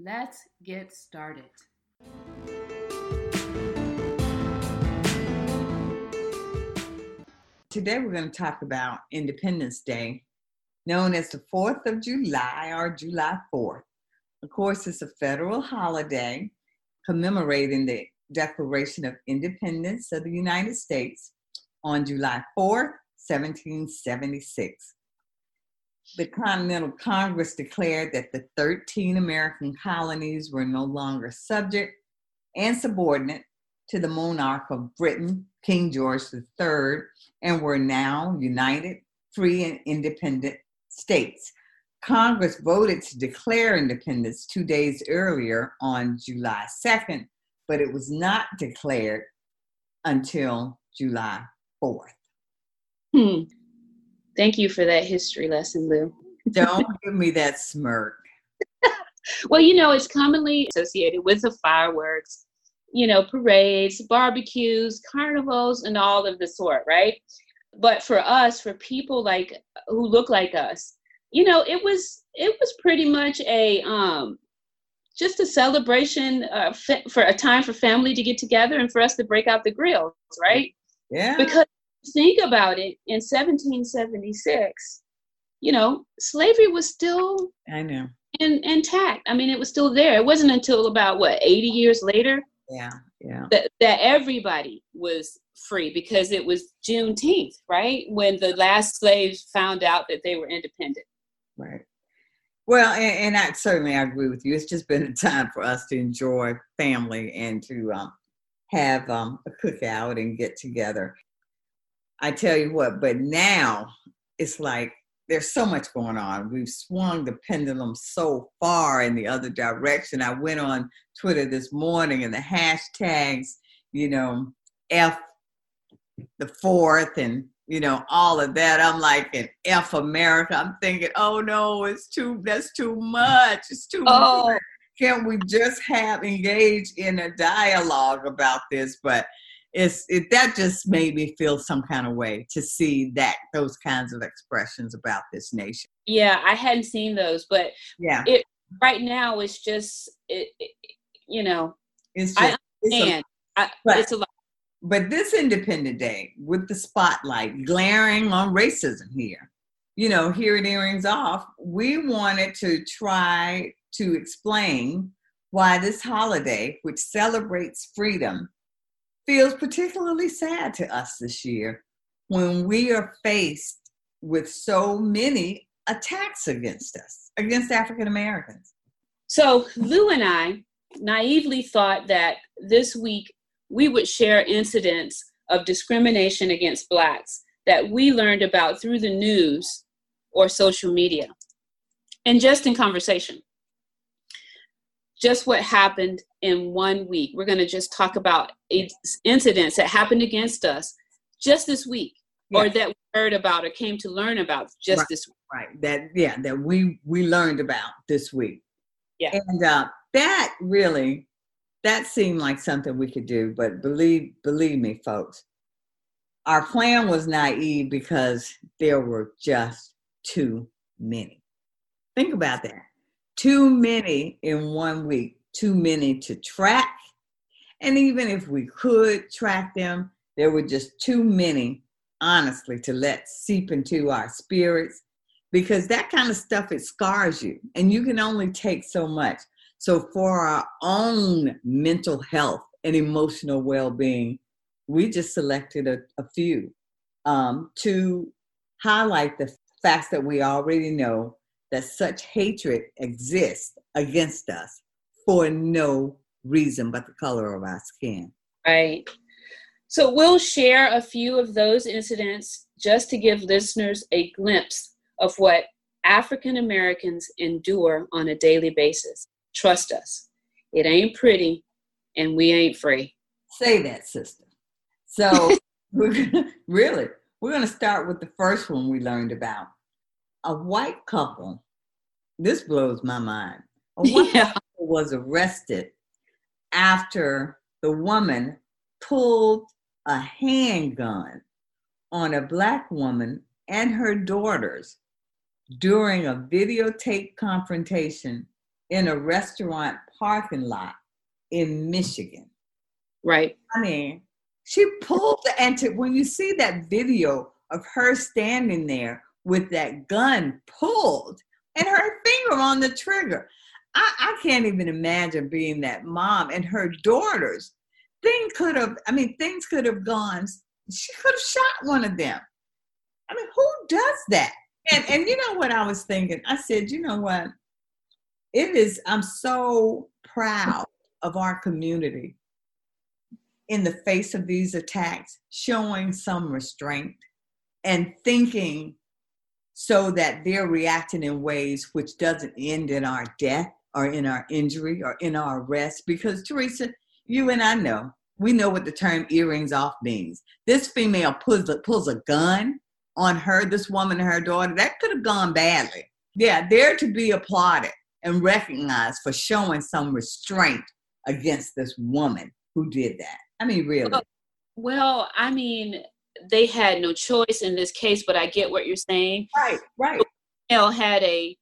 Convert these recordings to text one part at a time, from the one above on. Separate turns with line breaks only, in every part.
Let's get started.
Today we're going to talk about Independence Day, known as the 4th of July or July 4th. Of course, it's a federal holiday commemorating the Declaration of Independence of the United States on July 4th, 1776 the Continental Congress declared that the 13 American colonies were no longer subject and subordinate to the monarch of Britain, King George III, and were now united, free, and independent states. Congress voted to declare independence two days earlier on July 2nd, but it was not declared until July 4th.
Hmm. Thank you for that history lesson, Lou.
Don't give me that smirk.
well, you know, it's commonly associated with the fireworks, you know, parades, barbecues, carnivals, and all of the sort, right? But for us, for people like who look like us, you know, it was it was pretty much a um just a celebration uh, for a time for family to get together and for us to break out the grills, right?
Yeah.
Because think about it, in 1776, you know, slavery was still
I know
in, intact. I mean, it was still there. It wasn't until about what 80 years later.
Yeah, yeah.
That that everybody was free because it was Juneteenth, right? When the last slaves found out that they were independent.
Right. Well, and, and I certainly I agree with you. It's just been a time for us to enjoy family and to um, have um, a cookout and get together. I tell you what, but now it's like there's so much going on. We've swung the pendulum so far in the other direction. I went on Twitter this morning and the hashtags, you know, F the fourth and you know all of that i'm like an f america i'm thinking oh no it's too that's too much it's too oh. much can't we just have engaged in a dialogue about this but it's it that just made me feel some kind of way to see that those kinds of expressions about this nation.
Yeah i hadn't seen those but
yeah.
it right now it's just it, it you know
it's
just, i understand it's a, I, but, it's a lot.
but this independent day with the spotlight glaring on racism here you know here at earrings off we wanted to try to explain why this holiday which celebrates freedom feels particularly sad to us this year when we are faced with so many attacks against us, against African Americans.
So, Lou and I naively thought that this week we would share incidents of discrimination against Blacks that we learned about through the news or social media and just in conversation just what happened in one week. We're going to just talk about incidents that happened against us just this week yeah. or that we heard about or came to learn about just
right.
this week.
Right. That yeah, that we we learned about this week.
Yeah.
And uh, that really that seemed like something we could do, but believe believe me folks, our plan was naive because there were just too many. Think about that too many in one week, too many to track. And even if we could track them, there were just too many, honestly, to let seep into our spirits because that kind of stuff, it scars you and you can only take so much. So, for our own mental health and emotional well being, we just selected a, a few um, to highlight the facts that we already know that such hatred exists against us for no reason but the color of our skin.
Right. So we'll share a few of those incidents just to give listeners a glimpse of what African Americans endure on a daily basis. Trust us, It ain't pretty, and we ain't free.
Say that, sister. So, we're gonna, really, we're going to start with the first one we learned about. A white couple. This blows my mind. A white
Yeah.
couple was arrested after the woman pulled a handgun on a black woman and her daughters during a videotape confrontation in a restaurant parking lot in Michigan.
Right.
I mean, she pulled the and when you see that video of her standing there with that gun pulled and her finger on the trigger. I, I can't even imagine being that mom and her daughters. Things could have, I mean, things could have gone. She could have shot one of them. I mean, who does that? And and you know what I was thinking? I said, you know what? It is, I'm so proud of our community in the face of these attacks, showing some restraint and thinking so that they're reacting in ways which doesn't end in our death or in our injury or in our arrest. Because Teresa, you and I know, we know what the term earrings off means. This female pulls a, pulls a gun on her, this woman and her daughter, that could have gone badly. Yeah, they're to be applauded and recognized for showing some restraint against this woman who did that. I mean, really.
Well, Well, I mean, they had no choice in this case, but I get what you're saying.
Right, right,
Elle had a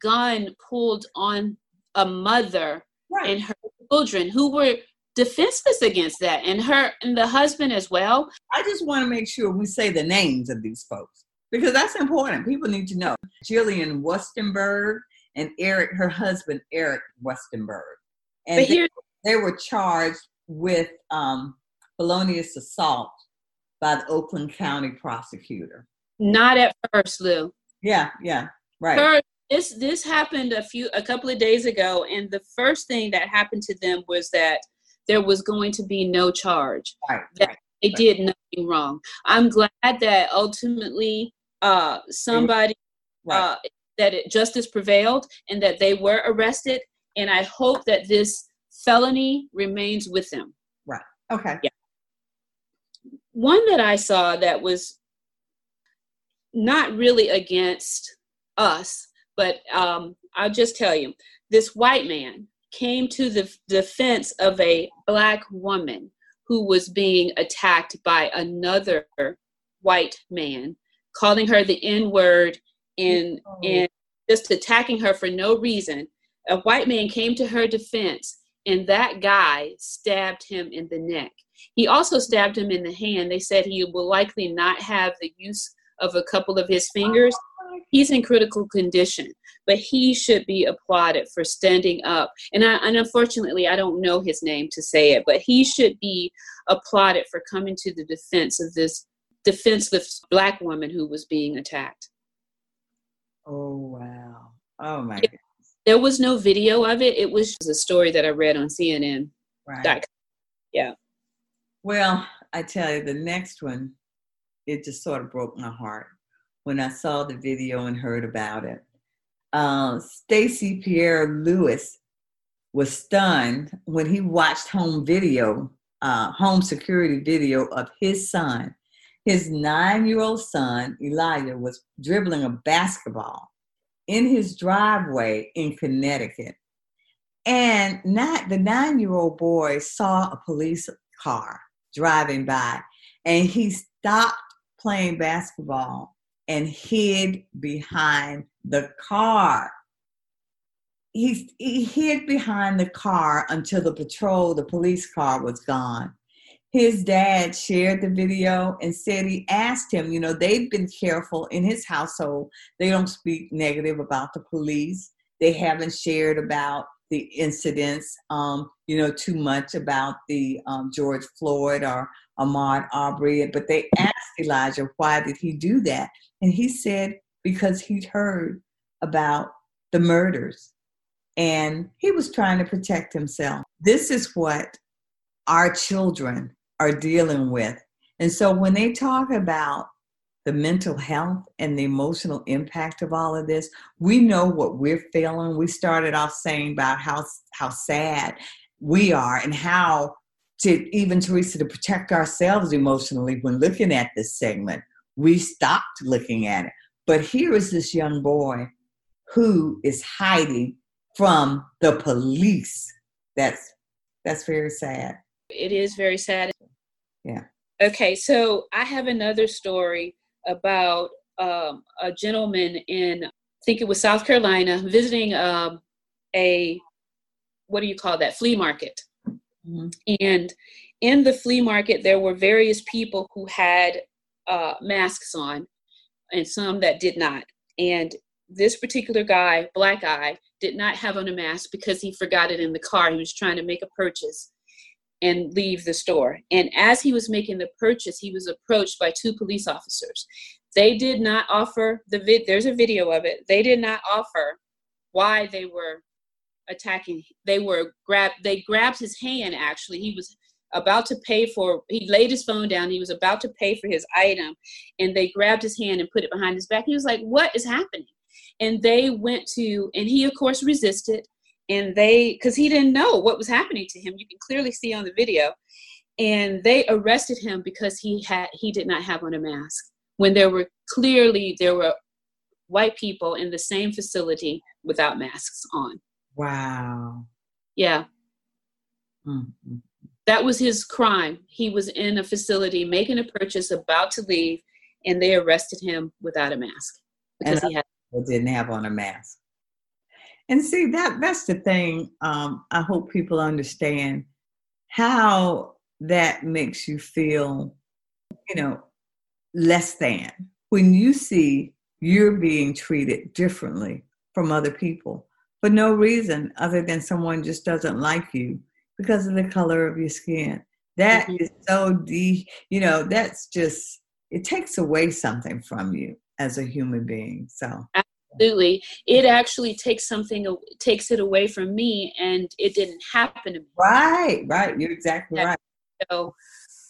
gun pulled on a mother
right.
and her children who were defenseless against that, and her and the husband as well.
I just want to make sure we say the names of these folks because that's important. People need to know. Jillian Wuestenberg and Eric, her husband, Eric Wuestenberg. And
But
they, they were charged with um, felonious assault by the Oakland County prosecutor.
not at first, Lou.
Yeah, yeah, right.
First, this this happened a few a couple of days ago, and the first thing that happened to them was that there was going to be no charge.
right, right.
They did nothing wrong. I'm glad that ultimately uh, somebody
right.
uh, that it, justice prevailed and that they were arrested. And I hope that this felony remains with them. Right.
Okay.
One that I saw that was not really against us, but um, I'll just tell you this white man came to the defense of a black woman who was being attacked by another white man, calling her the N word and,
Oh.
and just attacking her for no reason. A white man came to her defense, and that guy stabbed him in the neck. He also stabbed him in the hand. They said he will likely not have the use of a couple of his fingers. He's in critical condition, but he should be applauded for standing up. And, I, and unfortunately, I don't know his name to say it, but he should be applauded for coming to the defense of this defenseless black woman who was being attacked.
Oh wow. Oh my.
There was no video of it. It was just a story that I read on CNN.
Right.
Yeah.
Well, I tell you, the next one, it just sort of broke my heart when I saw the video and heard about it. Uh, Stacy Pierre Lewis was stunned when he watched home video, uh, home security video of his son. His nine-year-old son Elijah was dribbling a basketball in his driveway in Connecticut, and not the nine-year-old boy saw a police car driving by and he stopped playing basketball and hid behind the car. He, he hid behind the car until the patrol, the police car was gone. His dad shared the video and said he asked him, you know, they've been careful in his household. They don't speak negative about the police. They haven't shared about the incidents, um, you know, too much about the um, George Floyd or Ahmaud Arbery. But they asked Elijah, why did he do that? And he said, because he'd heard about the murders and he was trying to protect himself. This is what our children are dealing with. And so when they talk about the mental health and the emotional impact of all of this. We know what we're feeling. We started off saying about how how sad we are and how to even Teresa to protect ourselves emotionally when looking at this segment. We stopped looking at it. But here is this young boy who is hiding from the police. That's that's very sad.
It is very sad.
Yeah.
Okay, so I have another story about um, a gentleman in, I think it was South Carolina, visiting um, a, what do you call that, flea market. Mm-hmm. And in the flea market, there were various people who had uh, masks on and some that did not. And this particular guy, black guy, did not have on a mask because he forgot it in the car. He was trying to make a purchase and leave the store. And as he was making the purchase, he was approached by two police officers. They did not offer the vid. There's a video of it. They did not offer why they were attacking. They were grab. They grabbed his hand. Actually, he was about to pay for. He laid his phone down. He was about to pay for his item, and they grabbed his hand and put it behind his back. He was like, "What is happening?" And they went to, and he of course resisted and they because he didn't know what was happening to him. You can clearly see on the video. And they arrested him because he had he did not have on a mask. When there were clearly there were white people in the same facility without masks on.
Wow.
Yeah.
Mm-hmm.
that was his crime. He was in a facility making a purchase about to leave and they arrested him without a mask because
and
he had
didn't have on a mask and see that that's the thing. Um, I hope people understand how that makes you feel, you know, less than when you see you're being treated differently from other people for no reason other than someone just doesn't like you because of the color of your skin. That mm-hmm. is so deep, you know, that's just it takes away something from you as a human being. So
absolutely. It actually takes something takes it away from me and it didn't happen to me.
Right right. You're exactly right.
So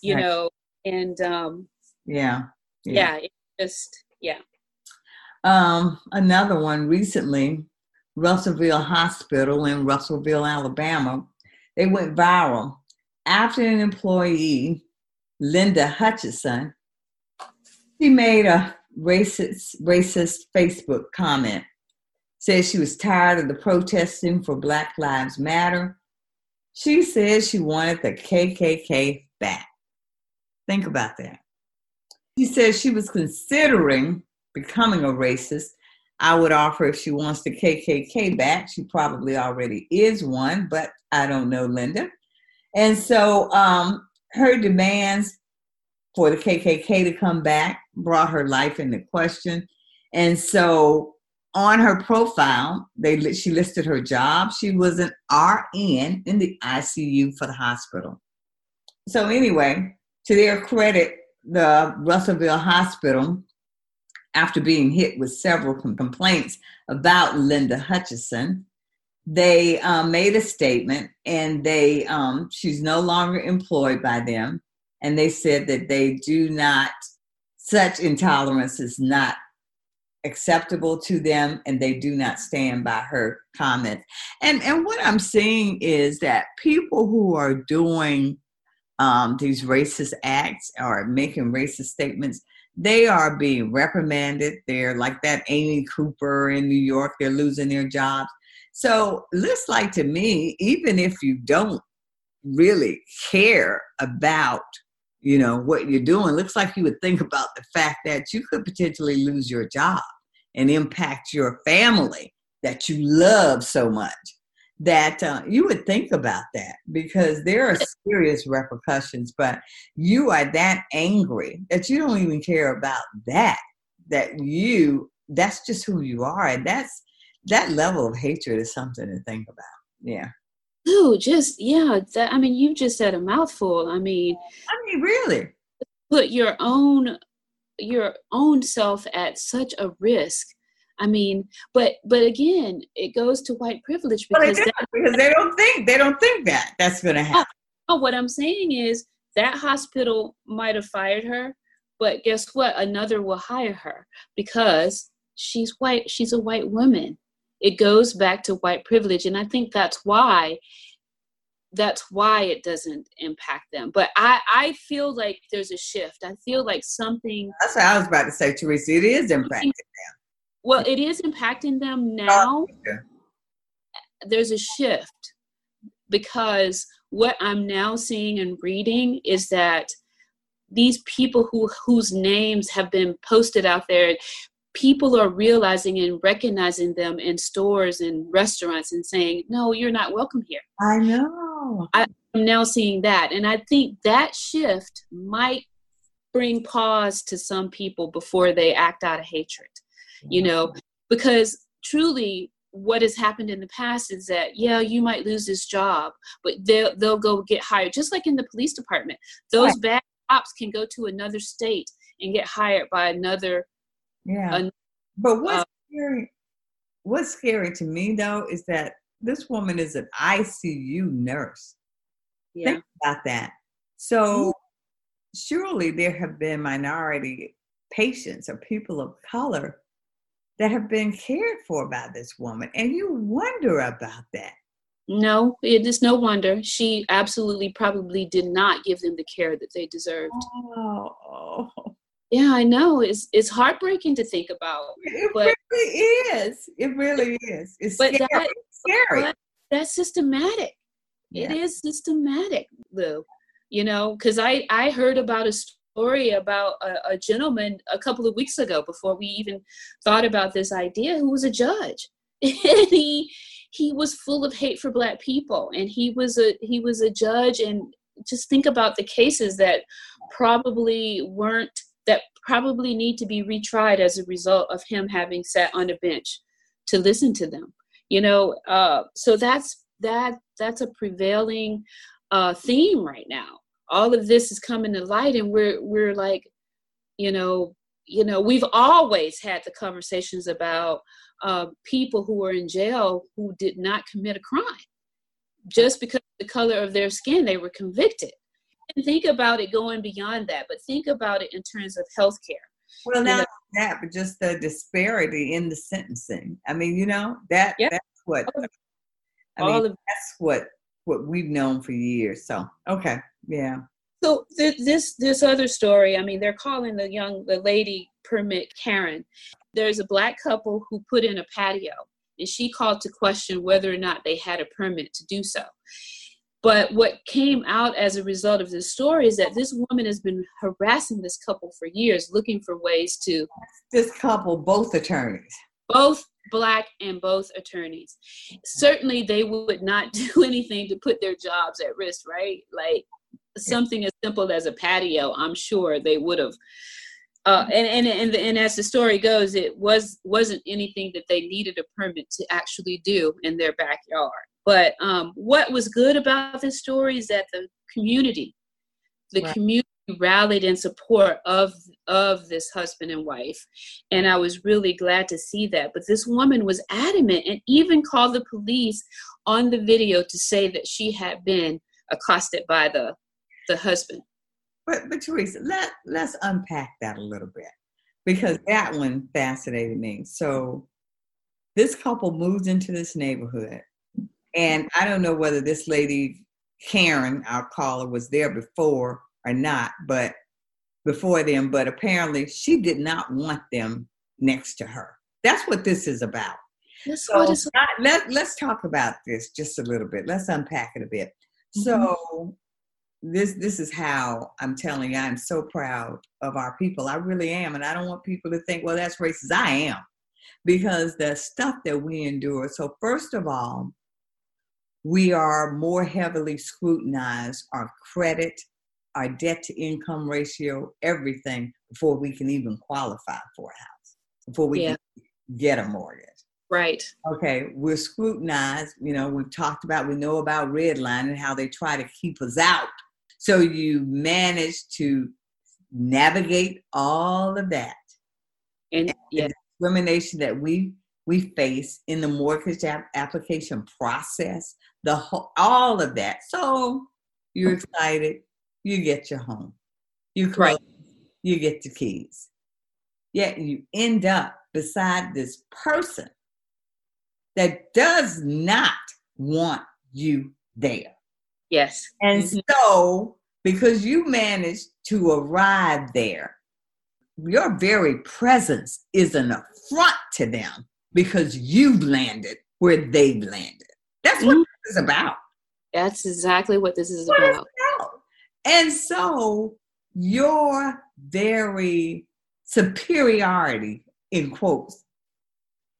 you right. know and um
yeah
yeah, yeah just yeah.
Um another one recently russellville hospital in russellville alabama they went viral. After an employee linda hutchison she made a racist racist Facebook comment. Says she was tired of the protesting for Black Lives Matter. She says she wanted the KKK back. Think about that. She says she was considering becoming a racist. I would offer if she wants the KKK back. She probably already is one, but I don't know Linda. And so um, her demands for the KKK to come back brought her life into question. And so on her profile, they she listed her job. She was an RN in the ICU for the hospital. So anyway, to their credit, the Russellville Hospital, after being hit with several complaints about Linda Hutchison, they um, made a statement and they um, she's no longer employed by them and they said that they do not such intolerance is not acceptable to them and they do not stand by her comments. And and what i'm seeing is that people who are doing um, these racist acts or making racist statements they are being reprimanded. They're like that amy cooper in new york. They're losing their jobs. So looks like to me even if you don't really care about you know what you're doing looks like you would think about the fact that you could potentially lose your job and impact your family that you love so much that uh, you would think about that because there are serious repercussions but you are that angry that you don't even care about that that you that's just who you are and that's that level of hatred is something to think about. Yeah
Ooh, just yeah. That, I mean, you just said a mouthful. I mean,
I mean, really,
put your own your own self at such a risk. I mean, but but again, it goes to white privilege
because well, they that, because they don't think they don't think that that's going to oh, happen.
Oh, oh, what I'm saying is that hospital might have fired her, but guess what another will hire her because she's white she's a white woman it goes back to white privilege. And i think that's why that's why it doesn't impact them. But i i feel like there's a shift. I feel like something
that's what i was about to say teresa. It is impacting them.
Well it is impacting them oh, now. There's a shift because what i'm now seeing and reading is that these people who whose names have been posted out there people are realizing and recognizing them in stores and restaurants and saying no you're not welcome here.
I know.
I'm now seeing that. And i think that shift might bring pause to some people before they act out of hatred you know? Because truly what has happened in the past is that yeah you might lose this job but they'll they'll go get hired. Just like in the police department those right. bad cops can go to another state and get hired by another
yeah but what's uh, scary what's scary to me though is that this woman is an icu nurse yeah. think about that so mm-hmm. surely there have been minority patients or people of color that have been cared for by this woman. And you wonder about that.
No, it is no wonder. She absolutely probably did not give them the care that they deserved.
Oh.
Yeah, I know. It's it's heartbreaking to think about.
It but, really is. It really is. It's but scary. That, scary. But
that's systematic. Yeah. It is systematic, Lou. You know, because I I heard about a story about a, a, gentleman a couple of weeks ago before we even thought about this idea who was a judge and he he was full of hate for black people and he was a he was a judge and just think about the cases that probably weren't that probably need to be retried as a result of him having sat on a bench to listen to them you know uh, so that's that that's a prevailing uh, theme right now. All of this is coming to light and we're we're like you know you know we've always had the conversations about uh, people who were in jail who did not commit a crime just because of the color of their skin they were convicted and think about it going beyond that but think about it in terms of health care
well not you know, that but just the disparity in the sentencing i mean you know that yeah. that's what i mean of, that's what what we've known for years so okay yeah.
So th- this this other story, I mean, they're calling the young the lady permit Karen. There's a black couple who put in a patio, and she called to question whether or not they had a permit to do so. But what came out as a result of this story is that this woman has been harassing this couple for years, looking for ways to.
This couple, both attorneys.
Both black and both attorneys. Certainly, they would not do anything to put their jobs at risk, right? Like something as simple as a patio, I'm sure they would have. Uh, and, and and and as the story goes, it was wasn't anything that they needed a permit to actually do in their backyard. But um, what was good about this story is that the community, the right. community rallied in support of of this husband and wife, and I was really glad to see that. But this woman was adamant and even called the police on the video to say that she had been accosted by the the husband.
But but Teresa, let let's unpack that a little bit because that one fascinated me. So this couple moves into this neighborhood, and I don't know whether this lady Karen, our caller, was there before or not, but before them. But apparently, she did not want them next to her. That's what this is about.
That's so is-
let, let's talk about this just a little bit. Let's unpack it a bit. Mm-hmm. So this this is how I'm telling you I'm so proud of our people. I really am, and I don't want people to think, well, that's racist. I am, because the stuff that we endure. So first of all, we are more heavily scrutinized. Our credit, our debt to income ratio, everything before we can even qualify for a house, before we yeah. can get a mortgage.
Right.
Okay, we're scrutinized. You know, we've talked about, we know about redlining and how they try to keep us out so you manage to navigate all of that.
And, and yeah.
discrimination that we we face in the mortgage ap- application process, the whole, all of that. So you're excited, you get your home. You close,
right.
you get the keys. Yet you end up beside this person that does not want you there.
Yes.
And mm-hmm. so, because you managed to arrive there, your very presence is an affront to them because you've landed where they've landed. That's what mm-hmm. Is about.
That's exactly what this is about. about.
And so, your very superiority, in quotes,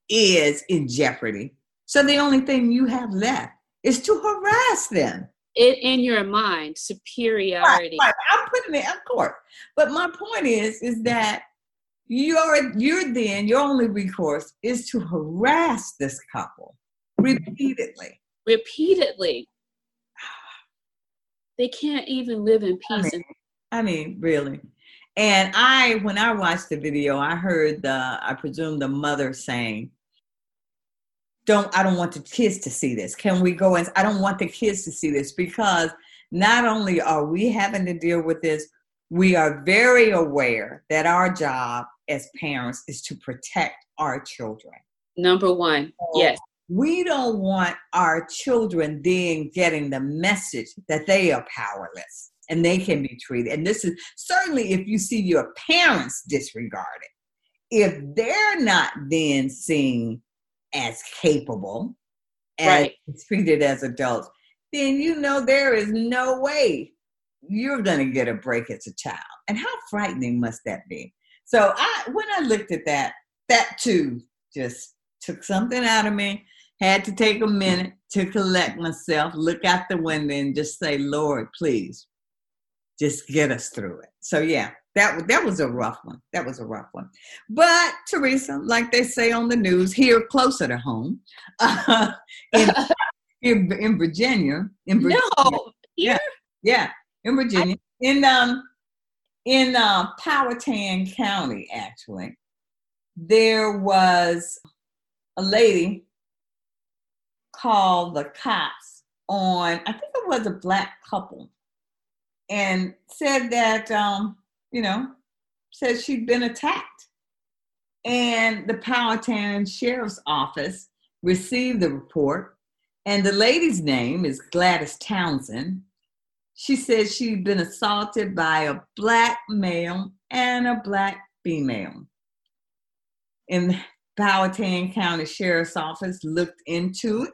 is in jeopardy. So the only thing you have left is to harass them.
It in your mind, superiority.
Right, right. I'm putting it, of course. But my point is, is that you're you're then your only recourse is to harass this couple repeatedly.
Repeatedly. They can't even live in peace.
I mean, I mean, really. And I, when I watched the video, I heard the, I presume the mother saying, don't, I don't want the kids to see this. Can we go and, I don't want the kids to see this because not only are we having to deal with this, we are very aware that our job as parents is to protect our children.
Number one, so yes.
We don't want our children then getting the message that they are powerless and they can be treated. And this is certainly if you see your parents disregarded, if they're not then seen as capable and right. treated as adults, then you know there is no way you're going to get a break as a child. And how frightening must that be? So I, when I looked at that, that too just took something out of me. Had to take a minute to collect myself, look out the window, and just say, Lord, please just get us through it. So yeah, that that was a rough one. That was a rough one. But Teresa, like they say on the news, here closer to home, uh, in, in, in Virginia, in Virginia,
no,
yeah, yeah, in Virginia, I, in um, in uh, Powhatan County, actually, there was a lady called the cops on. I think it was a black couple and said that, um, you know, said she'd been attacked. And the Powhatan Sheriff's Office received the report, and the lady's name is Gladys Townsend. She said she'd been assaulted by a black male and a black female. And Powhatan County Sheriff's Office looked into it,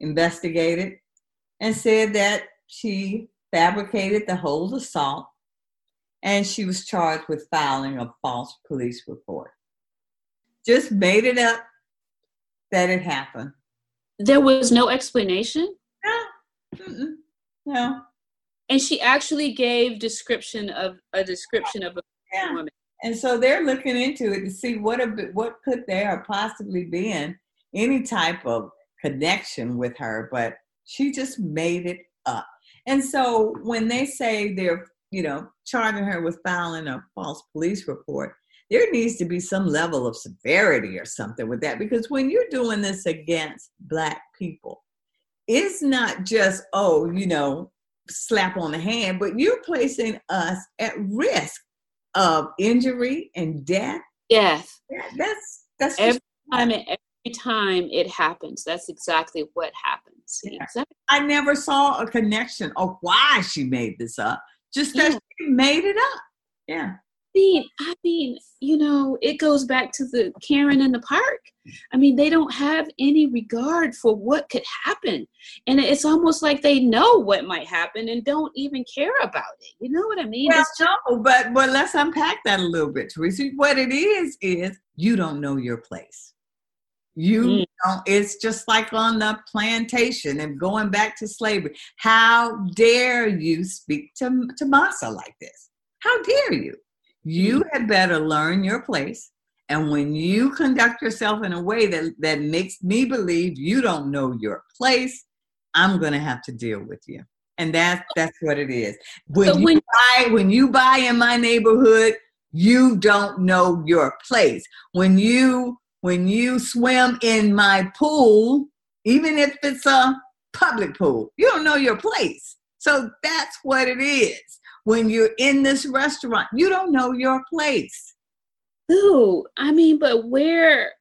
investigated, and said that she fabricated the whole assault, and she was charged with filing a false police report. Just made it up that it happened.
There was no explanation?
No. Mm-mm. No.
And she actually gave description of a description of a yeah. woman.
And so they're looking into it to see what a, what could there possibly been any type of connection with her, but she just made it up. And so when they say they're, you know, charging her with filing a false police report, there needs to be some level of severity or something with that because when you're doing this against black people, it's not just, oh, you know, slap on the hand, but you're placing us at risk of injury and death.
Yes.
that's that's
every time it, every time it happens. That's exactly what happens.
Yeah. Exactly. I never saw a connection of why she made this up. Just that yeah. she made it up. Yeah.
I mean, I mean, you know, it goes back to the Karen in the park. I mean, they don't have any regard for what could happen. And it's almost like they know what might happen and don't even care about it. You know what I mean?
Well, just- no, but but let's unpack that a little bit, Teresa. What it is is you don't know your place. You mm. know, it's just like on the plantation and going back to slavery. How dare you speak to, to Massa like this? How dare you? You mm. had better learn your place. And when you conduct yourself in a way that, that makes me believe you don't know your place, I'm gonna have to deal with you. And that's that's what it is. When, so when you buy when you buy in my neighborhood, you don't know your place. When you when you swim in my pool, even if it's a public pool, you don't know your place. So that's what it is. When you're in this restaurant. You don't know your place.
Ooh, I mean, but where,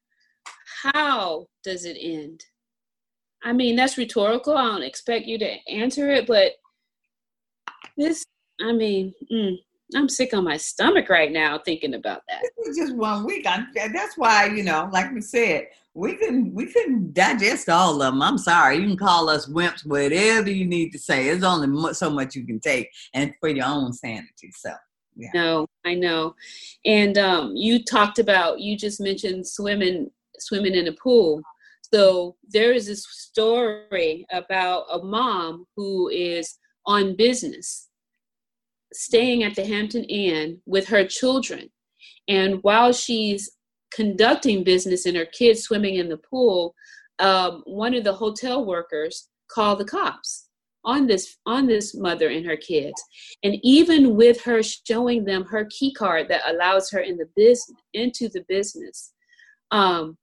how does it end? I mean, that's rhetorical. I don't expect you to answer it, but this, I mean, mm, I'm sick on my stomach right now thinking about that.
This is just one week. I'm, that's why, you know, like we said, we can we can digest all of them. I'm sorry. You can call us wimps, whatever you need to say. There's only so much you can take, and for your own sanity. So.
Yeah. No, I know. And um, you talked about you just mentioned swimming swimming in a pool. So there is this story about a mom who is on business, staying at the Hampton Inn with her children. And while she's conducting business and her kids swimming in the pool, um, one of the hotel workers called the cops on this on this mother and her kids. And even with her showing them her key card that allows her in the business into the business um,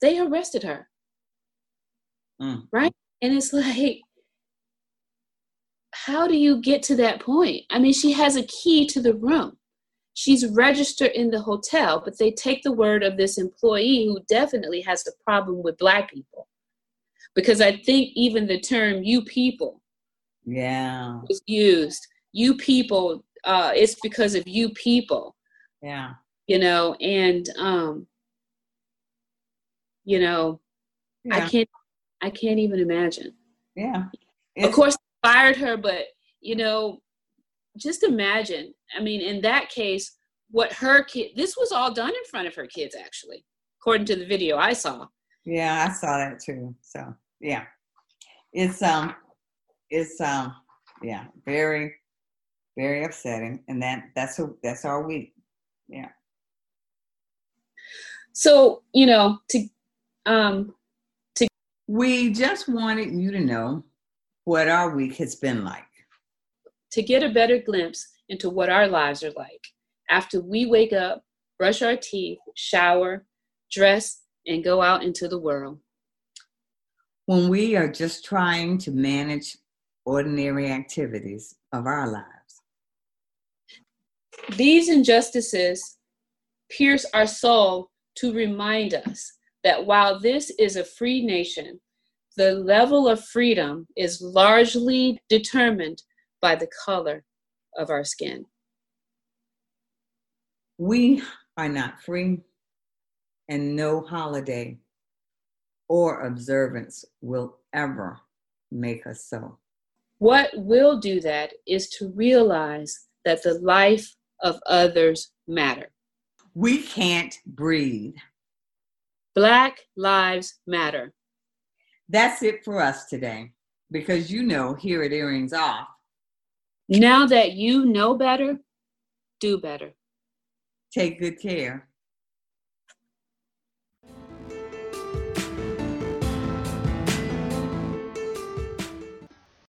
they arrested her. Mm. right? And it's like how do you get to that point? I mean she has a key to the room she's registered in the hotel, but they take the word of this employee who definitely has a problem with black people. Because I think even the term you people
yeah
was used. You people, uh, it's because of you people.
Yeah.
You know, and um, you know, yeah. I can't I can't even imagine.
Yeah.
It's, of course fired her, but you know, just imagine. I mean, in that case, what her kid, this was all done in front of her kids, actually, according to the video I saw.
Yeah, I saw that too. So, yeah, it's, um, it's, um, yeah, very, very upsetting. And that, that's, a, that's our week. Yeah.
So, you know, to, um, to,
we just wanted you to know what our week has been like
to get a better glimpse into what our lives are like after we wake up, brush our teeth, shower, dress, and go out into the world.
When we are just trying to manage ordinary activities of our lives.
These injustices pierce our soul to remind us that while this is a free nation, the level of freedom is largely determined by the color of our skin.
We are not free, and no holiday or observance will ever make us so.
What will do that is to realize that the life of others matter.
We can't breathe.
Black lives matter.
That's it for us today. Because you know, here at Earrings Off,
now that you know better, do better.
Take good care.